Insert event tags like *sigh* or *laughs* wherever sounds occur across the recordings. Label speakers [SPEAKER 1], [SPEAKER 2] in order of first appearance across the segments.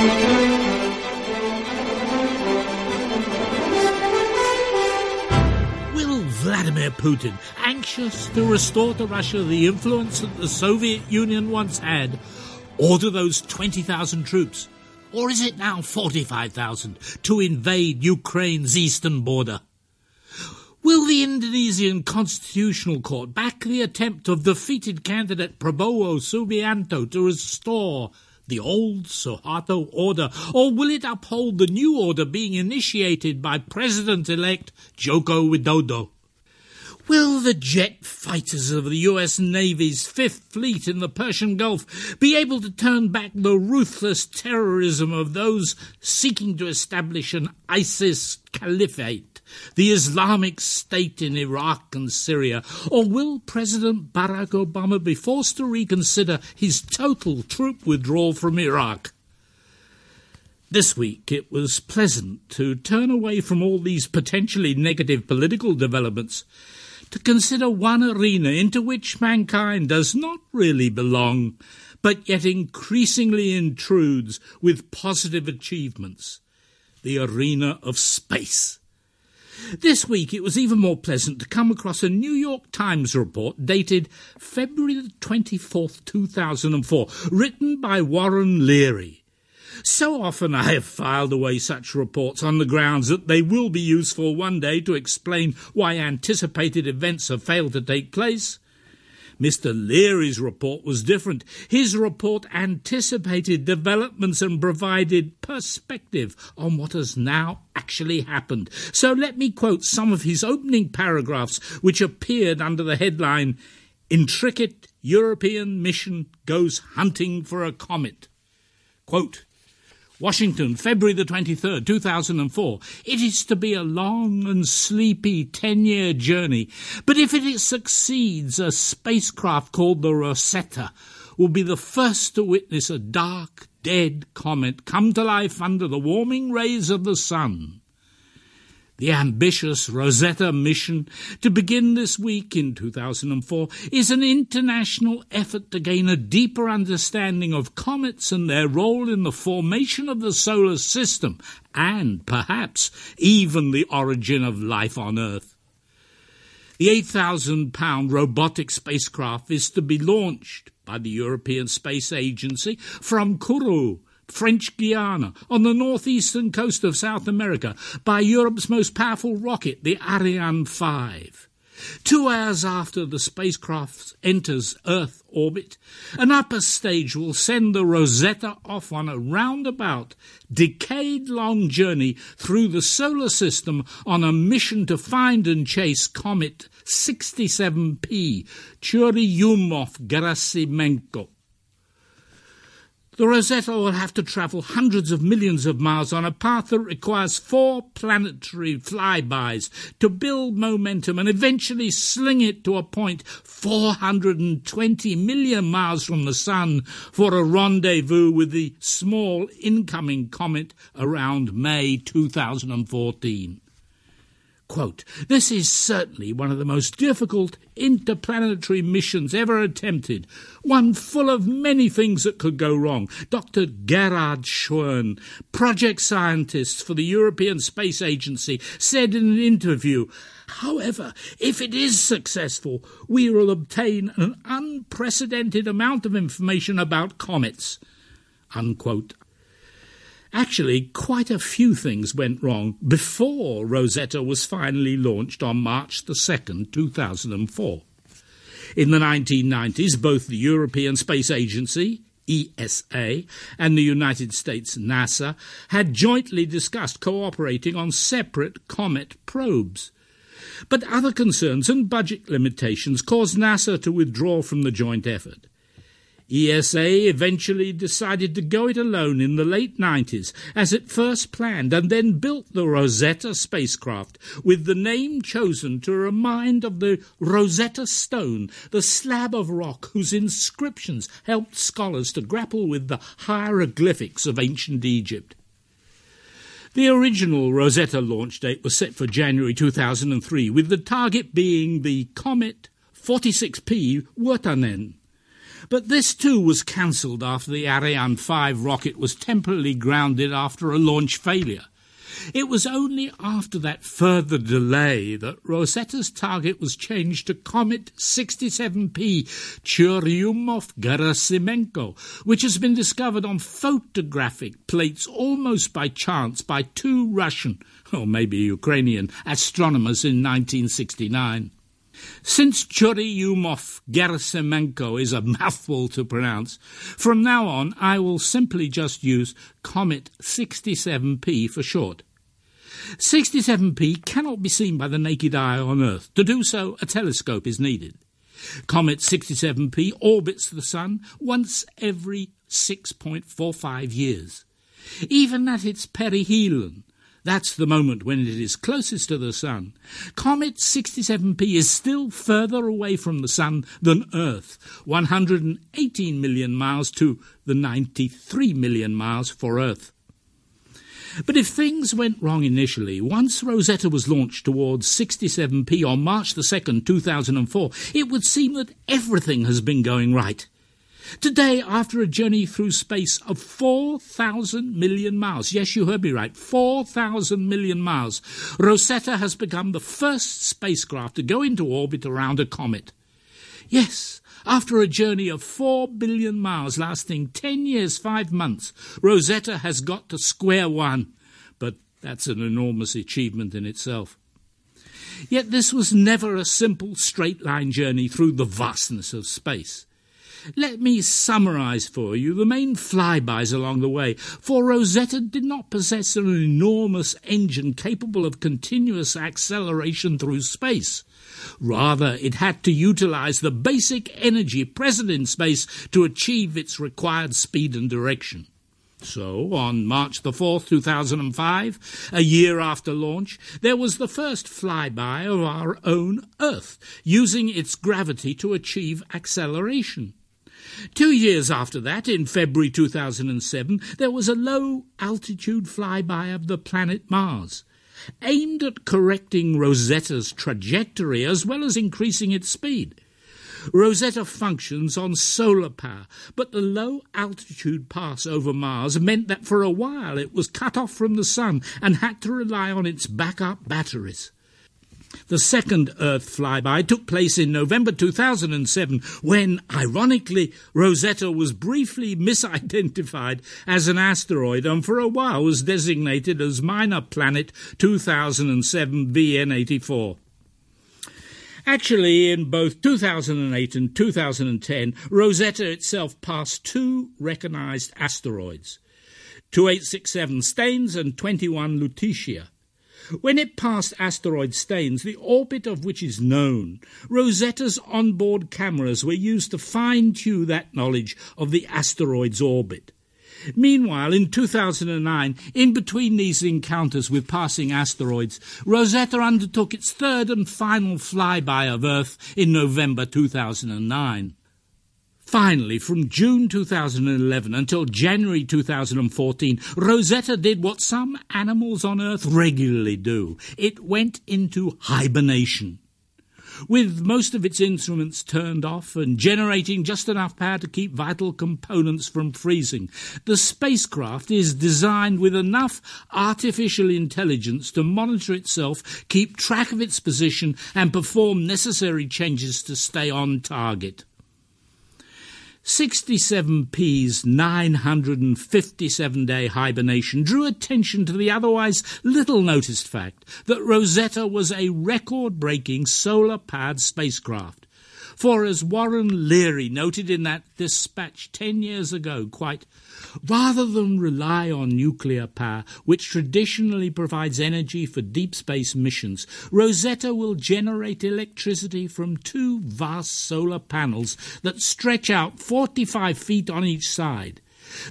[SPEAKER 1] Will Vladimir Putin, anxious to restore to Russia the influence that the Soviet Union once had, order those 20,000 troops? Or is it now 45,000 to invade Ukraine's eastern border? Will the Indonesian Constitutional Court back the attempt of defeated candidate Prabowo Subianto to restore the old Suharto order, or will it uphold the new order being initiated by President-elect Joko Widodo? Will the jet fighters of the US Navy's Fifth Fleet in the Persian Gulf be able to turn back the ruthless terrorism of those seeking to establish an ISIS caliphate? The Islamic State in Iraq and Syria? Or will President Barack Obama be forced to reconsider his total troop withdrawal from Iraq? This week it was pleasant to turn away from all these potentially negative political developments to consider one arena into which mankind does not really belong, but yet increasingly intrudes with positive achievements the arena of space. This week it was even more pleasant to come across a New York Times report dated February 24th, 2004, written by Warren Leary. So often I have filed away such reports on the grounds that they will be useful one day to explain why anticipated events have failed to take place. Mr. Leary's report was different. His report anticipated developments and provided perspective on what has now actually happened. So let me quote some of his opening paragraphs, which appeared under the headline Intricate European Mission Goes Hunting for a Comet. Quote, Washington, February the 23rd, 2004. It is to be a long and sleepy 10 year journey, but if it succeeds, a spacecraft called the Rosetta will be the first to witness a dark, dead comet come to life under the warming rays of the sun. The ambitious Rosetta mission to begin this week in 2004 is an international effort to gain a deeper understanding of comets and their role in the formation of the solar system and perhaps even the origin of life on Earth. The 8,000 pound robotic spacecraft is to be launched by the European Space Agency from Kourou French Guiana, on the northeastern coast of South America, by Europe's most powerful rocket, the Ariane 5. Two hours after the spacecraft enters Earth orbit, an upper stage will send the Rosetta off on a roundabout, decade long journey through the solar system on a mission to find and chase comet 67P, Churyumov-Gerasimenko. The Rosetta will have to travel hundreds of millions of miles on a path that requires four planetary flybys to build momentum and eventually sling it to a point 420 million miles from the Sun for a rendezvous with the small incoming comet around May 2014. Quote, this is certainly one of the most difficult interplanetary missions ever attempted, one full of many things that could go wrong. Dr. Gerhard Schwehm, project scientist for the European Space Agency, said in an interview, However, if it is successful, we will obtain an unprecedented amount of information about comets. Unquote. Actually, quite a few things went wrong before Rosetta was finally launched on March the 2nd, 2004. In the 1990s, both the European Space Agency, ESA, and the United States NASA had jointly discussed cooperating on separate comet probes. But other concerns and budget limitations caused NASA to withdraw from the joint effort. ESA eventually decided to go it alone in the late 90s, as it first planned, and then built the Rosetta spacecraft, with the name chosen to remind of the Rosetta Stone, the slab of rock whose inscriptions helped scholars to grapple with the hieroglyphics of ancient Egypt. The original Rosetta launch date was set for January 2003, with the target being the comet 46P Wirtanen. But this too was cancelled after the Ariane 5 rocket was temporarily grounded after a launch failure. It was only after that further delay that Rosetta's target was changed to Comet 67P Churyumov-Gerasimenko, which has been discovered on photographic plates almost by chance by two Russian, or maybe Ukrainian, astronomers in 1969. Since Churyumov Gerasimenko is a *laughs* mouthful to pronounce, from now on I will simply just use Comet 67P for short. 67P cannot be seen by the naked eye on Earth. To do so, a telescope is needed. Comet 67P orbits the Sun once every 6.45 years. Even at its perihelion, that's the moment when it is closest to the Sun. Comet 67P is still further away from the Sun than Earth, 118 million miles to the 93 million miles for Earth. But if things went wrong initially, once Rosetta was launched towards 67P on March the 2nd, 2004, it would seem that everything has been going right. Today, after a journey through space of 4,000 million miles, yes, you heard me right, 4,000 million miles, Rosetta has become the first spacecraft to go into orbit around a comet. Yes, after a journey of 4 billion miles lasting 10 years, 5 months, Rosetta has got to square one. But that's an enormous achievement in itself. Yet this was never a simple straight line journey through the vastness of space. Let me summarize for you the main flybys along the way, for Rosetta did not possess an enormous engine capable of continuous acceleration through space. Rather, it had to utilize the basic energy present in space to achieve its required speed and direction. So, on March the 4th, 2005, a year after launch, there was the first flyby of our own Earth, using its gravity to achieve acceleration. Two years after that, in February 2007, there was a low altitude flyby of the planet Mars aimed at correcting Rosetta's trajectory as well as increasing its speed. Rosetta functions on solar power, but the low altitude pass over Mars meant that for a while it was cut off from the Sun and had to rely on its backup batteries. The second Earth flyby took place in November 2007 when, ironically, Rosetta was briefly *laughs* misidentified as an asteroid and for a while was designated as Minor Planet 2007 VN84. Actually, in both 2008 and 2010, Rosetta itself passed two recognized asteroids 2867 Steins and 21 Lutetia. When it passed asteroid Steins, the orbit of which is known, Rosetta's onboard cameras were used to fine tune that knowledge of the asteroid's orbit. Meanwhile, in 2009, in between these encounters with passing asteroids, Rosetta undertook its third and final flyby of Earth in November 2009. Finally, from June 2011 until January 2014, Rosetta did what some animals on Earth regularly do. It went into hibernation. With most of its instruments turned off and generating just enough power to keep vital components from freezing, the spacecraft is designed with enough artificial intelligence to monitor itself, keep track of its position, and perform necessary changes to stay on target. 67P's 957 day hibernation drew attention to the otherwise little noticed fact that Rosetta was a record breaking solar powered spacecraft. For as Warren Leary noted in that dispatch 10 years ago, quite, rather than rely on nuclear power, which traditionally provides energy for deep space missions, Rosetta will generate electricity from two vast solar panels that stretch out 45 feet on each side.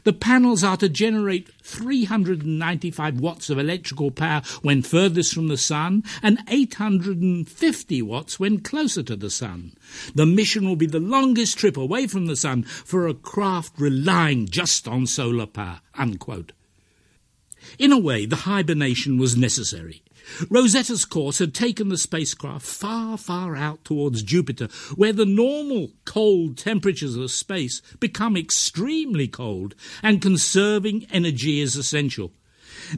[SPEAKER 1] The panels are to generate 395 watts of electrical power when furthest from the Sun and 850 watts when closer to the Sun. The mission will be the longest trip away from the Sun for a craft relying just on solar power. Unquote. In a way, the hibernation was necessary. Rosetta's course had taken the spacecraft far, far out towards Jupiter, where the normal cold temperatures of space become extremely cold, and conserving energy is essential.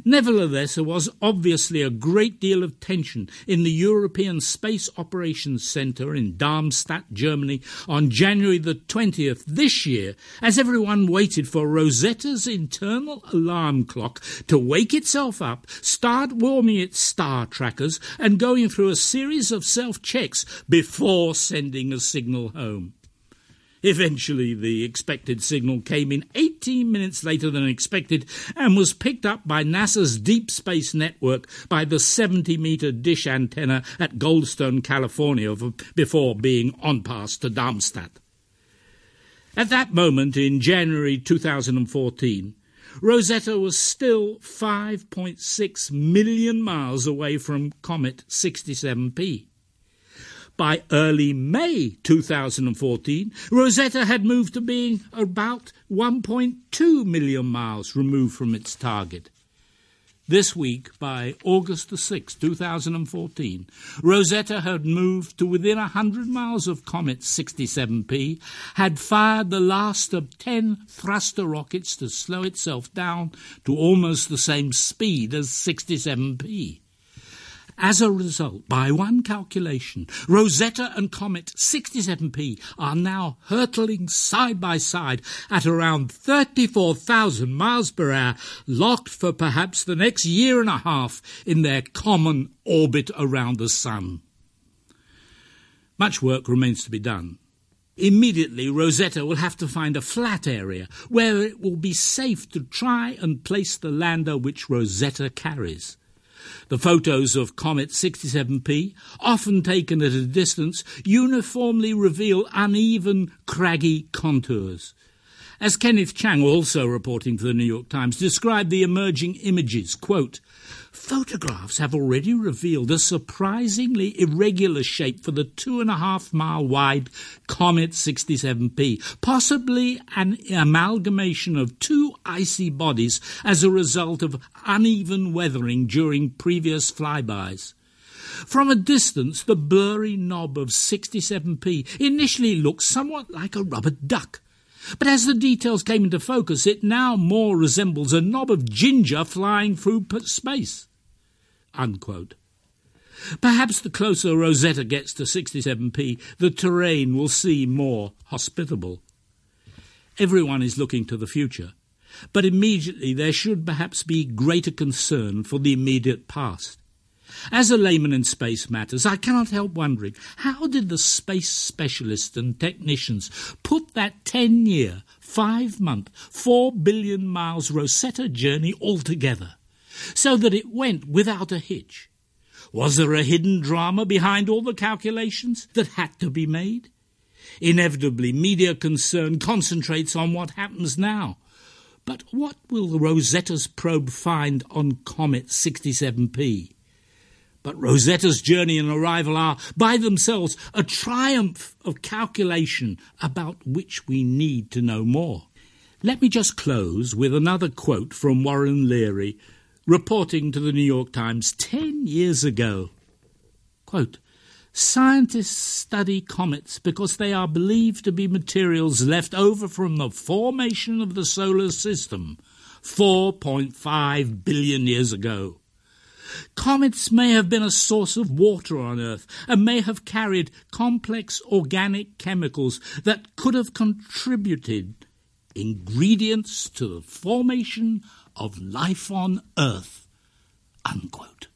[SPEAKER 1] Nevertheless, there was obviously a great deal of tension in the European Space Operations Centre in Darmstadt, Germany, on January the 20th this year, as everyone waited for Rosetta's internal alarm clock to wake itself up, start warming its star trackers, and going through a series of self checks before sending a signal home. Eventually, the expected signal came in 18 minutes later than expected and was picked up by NASA's Deep Space Network by the 70 meter dish antenna at Goldstone, California, before being on past to Darmstadt. At that moment, in January 2014, Rosetta was still 5.6 million miles away from Comet 67P. By early May 2014, Rosetta had moved to being about 1.2 million miles removed from its target. This week, by August the 6th, 2014, Rosetta had moved to within 100 miles of Comet 67P, had fired the last of 10 thruster rockets to slow itself down to almost the same speed as 67P. As a result, by one calculation, Rosetta and Comet 67P are now hurtling side by side at around 34,000 miles per hour, locked for perhaps the next year and a half in their common orbit around the Sun. Much work remains to be done. Immediately, Rosetta will have to find a flat area where it will be safe to try and place the lander which Rosetta carries. The photos of Comet 67P, often taken at a distance, uniformly reveal uneven, craggy contours. As Kenneth Chang, also reporting for the New York Times, described the emerging images, quote, Photographs have already revealed a surprisingly irregular shape for the two and a half mile wide Comet 67P, possibly an amalgamation of two icy bodies as a result of uneven weathering during previous flybys. From a distance, the blurry knob of 67P initially looks somewhat like a rubber duck but as the details came into focus, it now more resembles a knob of ginger flying through space. Unquote. Perhaps the closer Rosetta gets to 67p, the terrain will seem more hospitable. Everyone is looking to the future, but immediately there should perhaps be greater concern for the immediate past. As a layman in space matters, I cannot help wondering how did the space specialists and technicians put that 10 year, 5 month, 4 billion miles Rosetta journey all together so that it went without a hitch? Was there a hidden drama behind all the calculations that had to be made? Inevitably, media concern concentrates on what happens now. But what will the Rosetta's probe find on Comet 67P? But Rosetta's journey and arrival are, by themselves, a triumph of calculation about which we need to know more. Let me just close with another quote from Warren Leary, reporting to the New York Times ten years ago. Quote, Scientists study comets because they are believed to be materials left over from the formation of the solar system 4.5 billion years ago. Comets may have been a source of water on Earth and may have carried complex organic chemicals that could have contributed ingredients to the formation of life on Earth. Unquote.